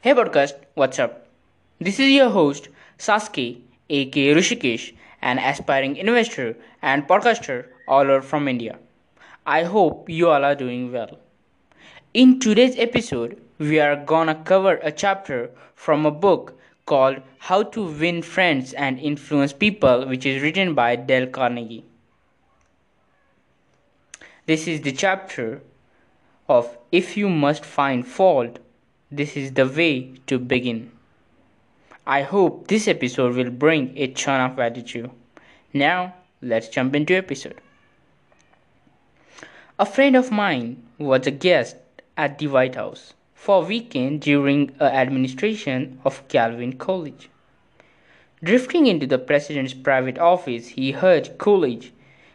Hey podcast, what's up? This is your host Sasuke, aka Rishikesh, an aspiring investor and podcaster all over from India. I hope you all are doing well. In today's episode, we are gonna cover a chapter from a book called How to Win Friends and Influence People, which is written by Dale Carnegie. This is the chapter of If You Must Find Fault, this is the way to begin. I hope this episode will bring a ton of you. Now, let's jump into episode. A friend of mine was a guest at the White House for a weekend during a administration of Calvin Coolidge. Drifting into the president's private office, he heard Coolidge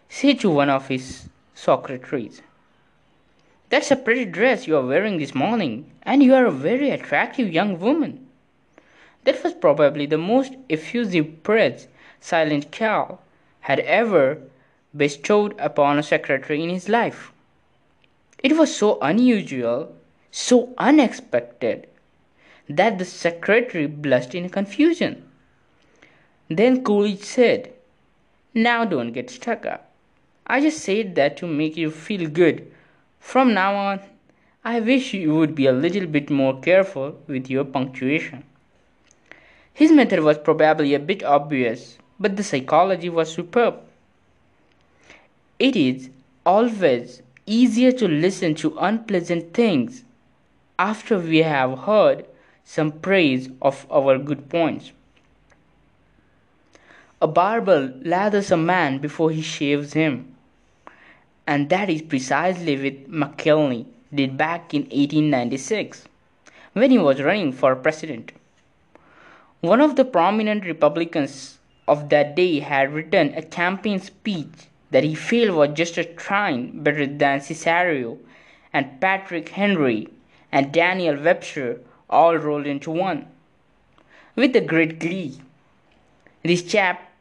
say to one of his secretaries, That's a pretty dress you are wearing this morning, and you are a very attractive young woman. That was probably the most effusive praise Silent Cal had ever bestowed upon a secretary in his life. It was so unusual, so unexpected, that the secretary blushed in confusion. Then Coolidge said, Now don't get stuck up. I just said that to make you feel good. From now on, I wish you would be a little bit more careful with your punctuation. His method was probably a bit obvious, but the psychology was superb. It is always easier to listen to unpleasant things after we have heard some praise of our good points. A barber lathers a man before he shaves him, and that is precisely what McKinley did back in 1896 when he was running for president. One of the prominent Republicans of that day had written a campaign speech that he felt was just a trine better than Cicero and Patrick Henry and Daniel Webster all rolled into one. With a great glee, this chap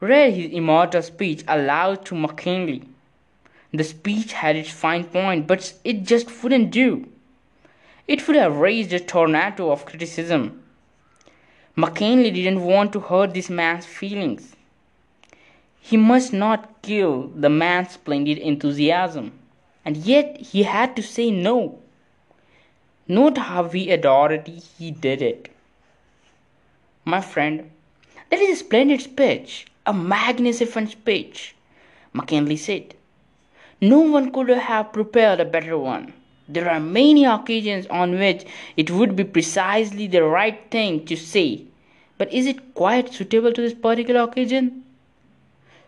read his immortal speech aloud to McKinley. The speech had its fine point, but it just wouldn't do. It would have raised a tornado of criticism. McKinley didn't want to hurt this man's feelings. He must not kill the man's splendid enthusiasm, and yet he had to say no. Note how we adored he did it. My friend, that is a splendid speech, a magnificent speech, McKinley said. No one could have prepared a better one. There are many occasions on which it would be precisely the right thing to say, but is it quite suitable to this particular occasion?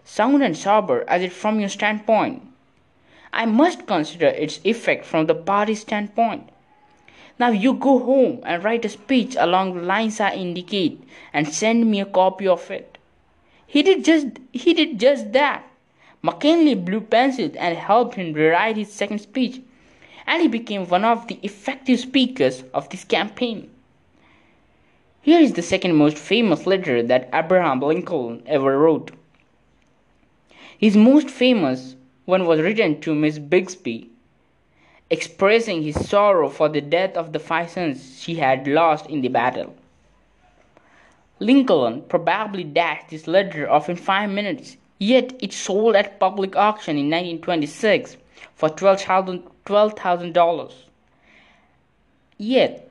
Sound and sober as it from your standpoint. I must consider its effect from the party standpoint. Now you go home and write a speech along the lines I indicate and send me a copy of it. He did just he did just that. McKinley blew pencils and helped him rewrite his second speech, and he became one of the effective speakers of this campaign. Here is the second most famous letter that Abraham Lincoln ever wrote. His most famous one was written to Miss Bixby, expressing his sorrow for the death of the five sons she had lost in the battle. Lincoln probably dashed this letter off in five minutes, yet it sold at public auction in 1926 for $12,000. Yet,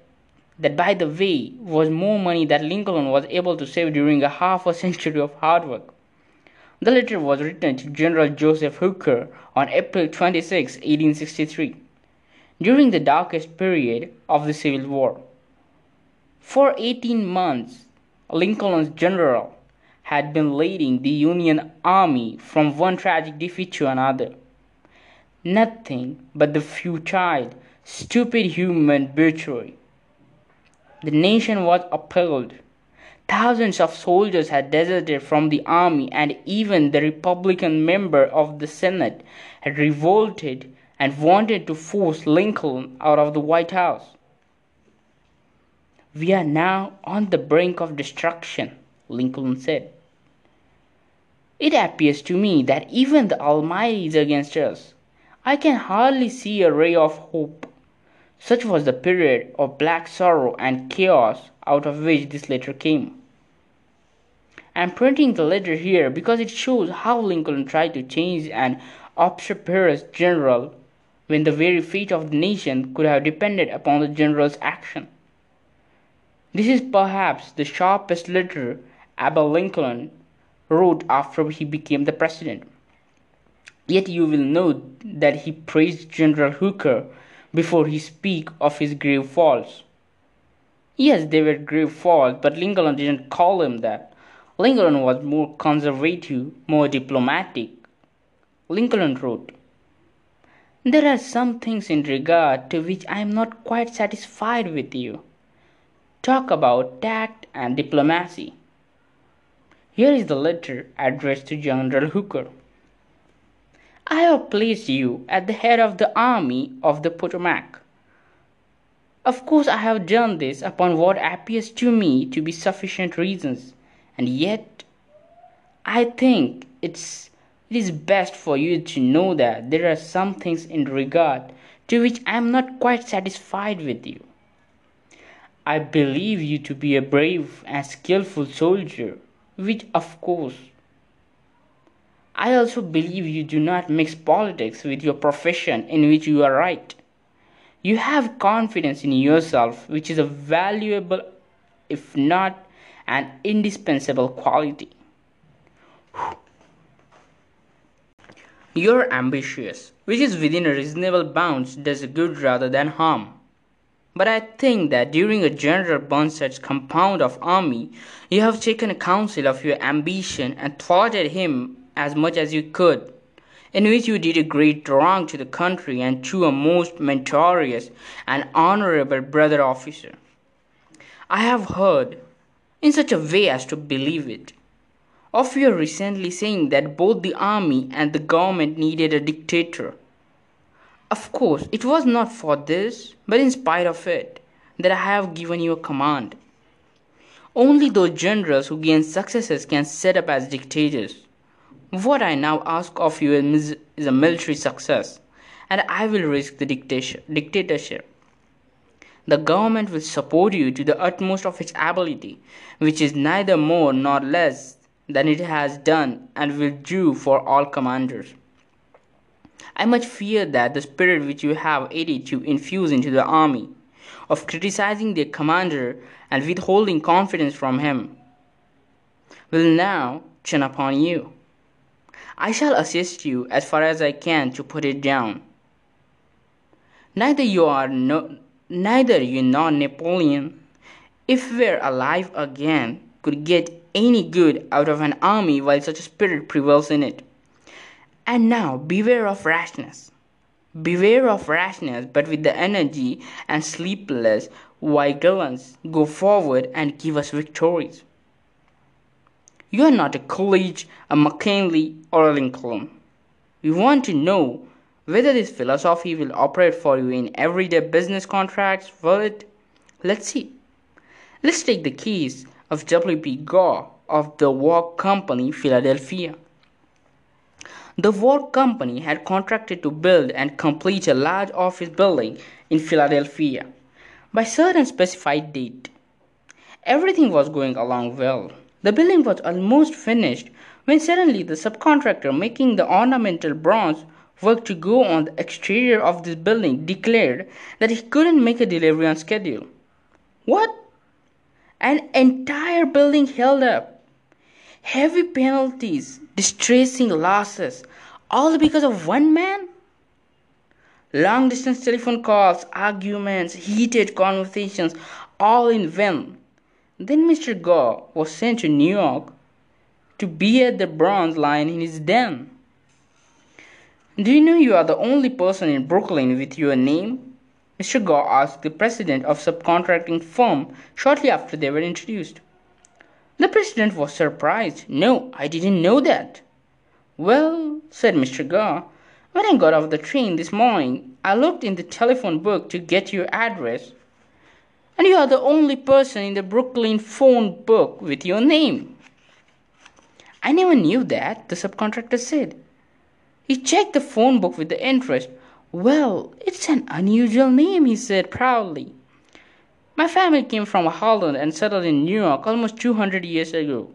that by the way was more money that Lincoln was able to save during a half a century of hard work. The letter was written to General Joseph Hooker on April 26, 1863, during the darkest period of the Civil War. For 18 months, Lincoln's general had been leading the Union army from one tragic defeat to another. Nothing but the futile, stupid human butchery. The nation was appalled. Thousands of soldiers had deserted from the army, and even the Republican member of the Senate had revolted and wanted to force Lincoln out of the White House. We are now on the brink of destruction, Lincoln said. It appears to me that even the Almighty is against us. I can hardly see a ray of hope. Such was the period of black sorrow and chaos out of which this letter came. I am printing the letter here because it shows how Lincoln tried to change an obstreperous general when the very fate of the nation could have depended upon the general's action. This is perhaps the sharpest letter Abe Lincoln wrote after he became the president. Yet you will note that he praised General Hooker before he speak of his grave faults. Yes, they were grave faults, but Lincoln didn't call him that. Lincoln was more conservative, more diplomatic. Lincoln wrote, There are some things in regard to which I am not quite satisfied with you. Talk about tact and diplomacy. Here is the letter addressed to General Hooker. I have placed you at the head of the army of the Potomac. Of course, I have done this upon what appears to me to be sufficient reasons, and yet I think it's it is best for you to know that there are some things in regard to which I am not quite satisfied with you. I believe you to be a brave and skilful soldier, which of course I also believe you do not mix politics with your profession in which you are right. You have confidence in yourself, which is a valuable, if not an indispensable quality. You're ambitious, which is within reasonable bounds, does good rather than harm. But I think that during a General Burnside's compound of army, you have taken counsel of your ambition and thwarted him as much as you could, in which you did a great wrong to the country and to a most meritorious and honorable brother officer. I have heard, in such a way as to believe it, of your recently saying that both the army and the government needed a dictator. Of course, it was not for this, but in spite of it, that I have given you a command. Only those generals who gain successes can set up as dictators. What I now ask of you is, a military success, and I will risk the dictatorship. The government will support you to the utmost of its ability, which is neither more nor less than it has done and will do for all commanders. I much fear that the spirit which you have aided to infuse into the army, of criticizing their commander and withholding confidence from him, will now turn upon you. I shall assist you as far as I can to put it down. Neither you are no, neither you nor Napoleon, if we're alive again, could get any good out of an army while such a spirit prevails in it. And now beware of rashness. Beware of rashness, but with the energy and sleepless vigilance, go forward and give us victories. You are not a Coolidge, a McKinley, or a Lincoln. We want to know whether this philosophy will operate for you in everyday business contracts. Will it? Let's see. Let's take the case of W.P. Gaw of the Wark Company, Philadelphia. The Wark Company had contracted to build and complete a large office building in Philadelphia by certain specified date. Everything was going along well. The building was almost finished when suddenly the subcontractor making the ornamental bronze work to go on the exterior of this building declared that he couldn't make a delivery on schedule. What? An entire building held up. Heavy penalties, distressing losses, all because of one man? Long distance telephone calls, arguments, heated conversations, all in vain. Then Mr. Gaw was sent to New York to be at the bronze line in his den. Do you know you are the only person in Brooklyn with your name? Mr. Gaw asked the president of subcontracting firm shortly after they were introduced. The president was surprised. No, I didn't know that. Well, said Mr. Gaw, when I got off the train this morning, I looked in the telephone book to get your address and you are the only person in the Brooklyn phone book with your name. I never knew that, the subcontractor said. He checked the phone book with the interest. Well, it's an unusual name, he said proudly. My family came from Holland and settled in New York almost 200 years ago.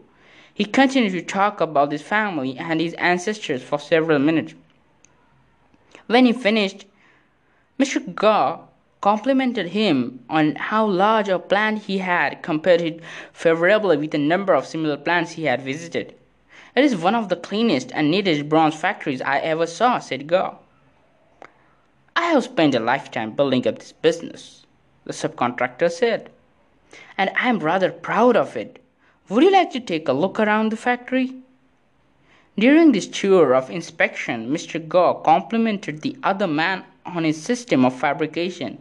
He continued to talk about his family and his ancestors for several minutes. When he finished, Mr. Gaw complimented him on how large a plant he had, compared it favorably with a number of similar plants he had visited. It is one of the cleanest and neatest bronze factories I ever saw, said Gaw. I have spent a lifetime building up this business, the subcontractor said, and I am rather proud of it. Would you like to take a look around the factory? During this tour of inspection, Mr. Gaw complimented the other man on his system of fabrication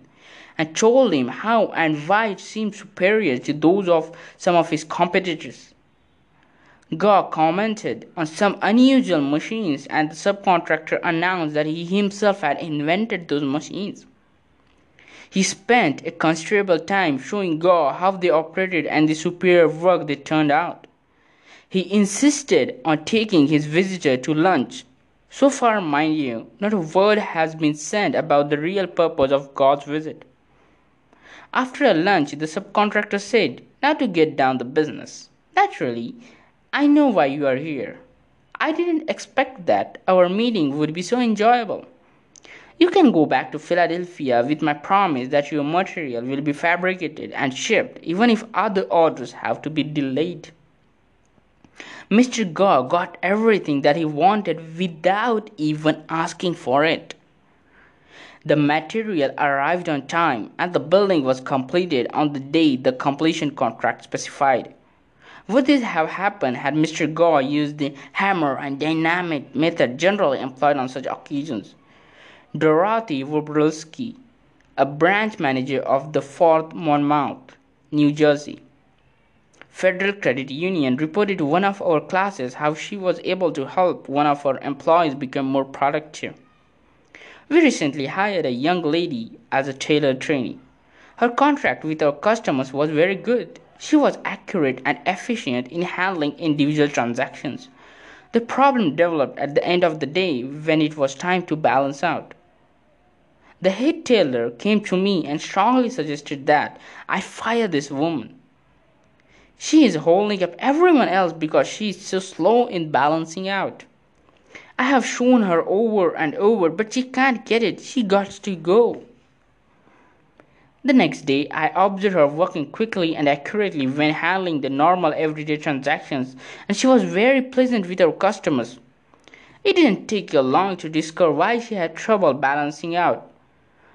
and told him how and why it seemed superior to those of some of his competitors. Gaw commented on some unusual machines, and the subcontractor announced that he himself had invented those machines. He spent a considerable time showing Gaw how they operated and the superior work they turned out. He insisted on taking his visitor to lunch. So far, mind you, not a word has been said about the real purpose of Gaw's visit. After a lunch, the subcontractor said, Now to get down to business. Naturally, I know why you are here. I didn't expect that our meeting would be so enjoyable. You can go back to Philadelphia with my promise that your material will be fabricated and shipped, even if other orders have to be delayed. Mr. Gaw got everything that he wanted without even asking for it. The material arrived on time and the building was completed on the day the completion contract specified. Would this have happened had Mr. Gaw used the hammer and dynamite method generally employed on such occasions? Dorothy Wroblewski, a branch manager of the Fort Monmouth, New Jersey, Federal Credit Union, reported to one of our classes how she was able to help one of our employees become more productive. We recently hired a young lady as a tailor trainee. Her contract with our customers was very good she was accurate and efficient in handling individual transactions. The problem developed at the end of the day when it was time to balance out. The head tailor came to me and strongly suggested that I fire this woman. She is holding up everyone else because she is so slow in balancing out. I have shown her over and over, but she can't get it. She got to go. The next day, I observed her working quickly and accurately when handling the normal everyday transactions, and she was very pleasant with her customers. It didn't take her long to discover why she had trouble balancing out.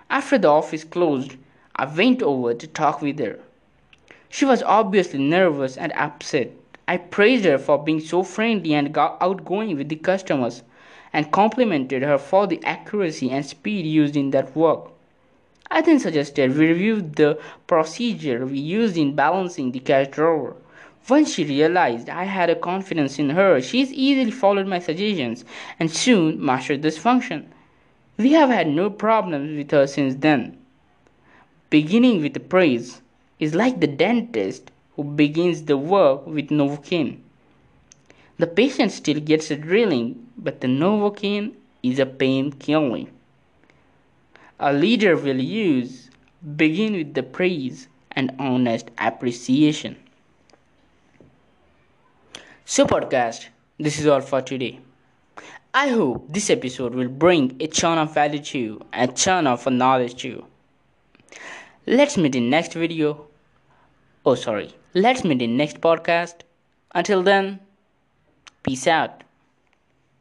After the office closed, I went over to talk with her. She was obviously nervous and upset. I praised her for being so friendly and outgoing with the customers and complimented her for the accuracy and speed used in that work. I then suggested we review the procedure we used in balancing the cash drawer. Once she realized I had a confidence in her, she easily followed my suggestions and soon mastered this function. We have had no problems with her since then. Beginning with praise is like the dentist who begins the work with Novocaine. The patient still gets a drilling, but the Novocaine is a pain killer a leader will use begin with the praise and honest appreciation. So, podcast, this is all for today. I hope this episode will bring a ton of value to you and a ton of knowledge to you. Let's meet in next video. Oh, sorry. Let's meet in next podcast. Until then, peace out.